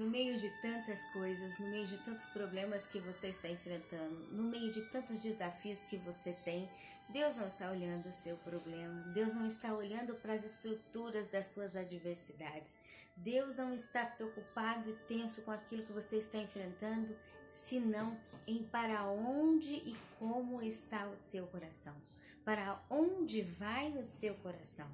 no meio de tantas coisas, no meio de tantos problemas que você está enfrentando, no meio de tantos desafios que você tem, Deus não está olhando o seu problema, Deus não está olhando para as estruturas das suas adversidades, Deus não está preocupado e tenso com aquilo que você está enfrentando, senão em para onde e como está o seu coração, para onde vai o seu coração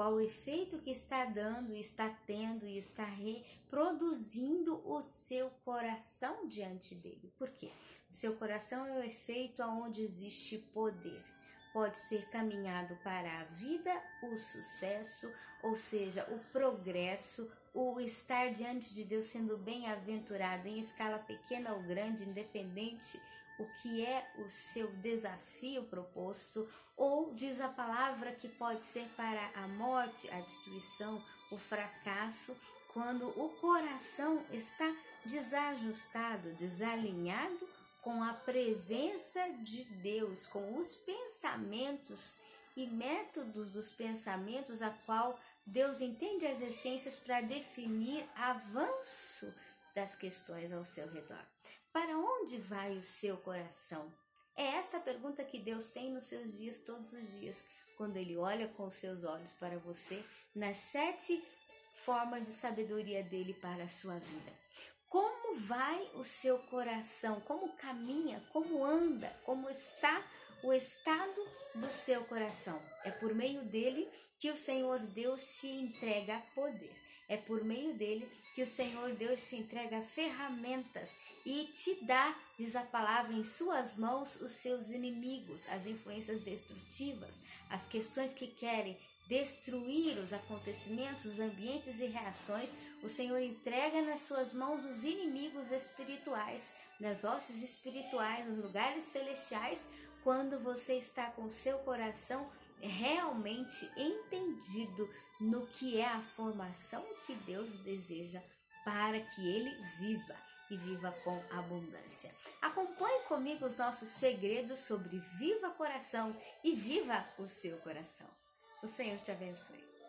qual o efeito que está dando, está tendo e está reproduzindo o seu coração diante dele. Por quê? O seu coração é o efeito aonde existe poder. Pode ser caminhado para a vida, o sucesso, ou seja, o progresso, o estar diante de Deus sendo bem-aventurado em escala pequena ou grande, independente o que é o seu desafio proposto, ou diz a palavra que pode ser para a morte, a destruição, o fracasso, quando o coração está desajustado, desalinhado com a presença de Deus, com os pensamentos e métodos dos pensamentos a qual Deus entende as essências para definir avanço das questões ao seu redor. Onde vai o seu coração? É esta a pergunta que Deus tem nos seus dias, todos os dias, quando Ele olha com os seus olhos para você, nas sete formas de sabedoria dele para a sua vida. Como vai o seu coração? Como caminha? Como anda? Como está o estado do seu coração? É por meio dele que o Senhor Deus te entrega poder. É por meio dele que o Senhor Deus te entrega ferramentas e te dá, diz a palavra, em suas mãos os seus inimigos, as influências destrutivas, as questões que querem destruir os acontecimentos, os ambientes e reações, o Senhor entrega nas suas mãos os inimigos espirituais, nas hostes espirituais, nos lugares celestiais, quando você está com seu coração realmente entendido no que é a formação que Deus deseja para que ele viva e viva com abundância. Acompanhe comigo os nossos segredos sobre Viva Coração e viva o seu coração. O Senhor te abençoe.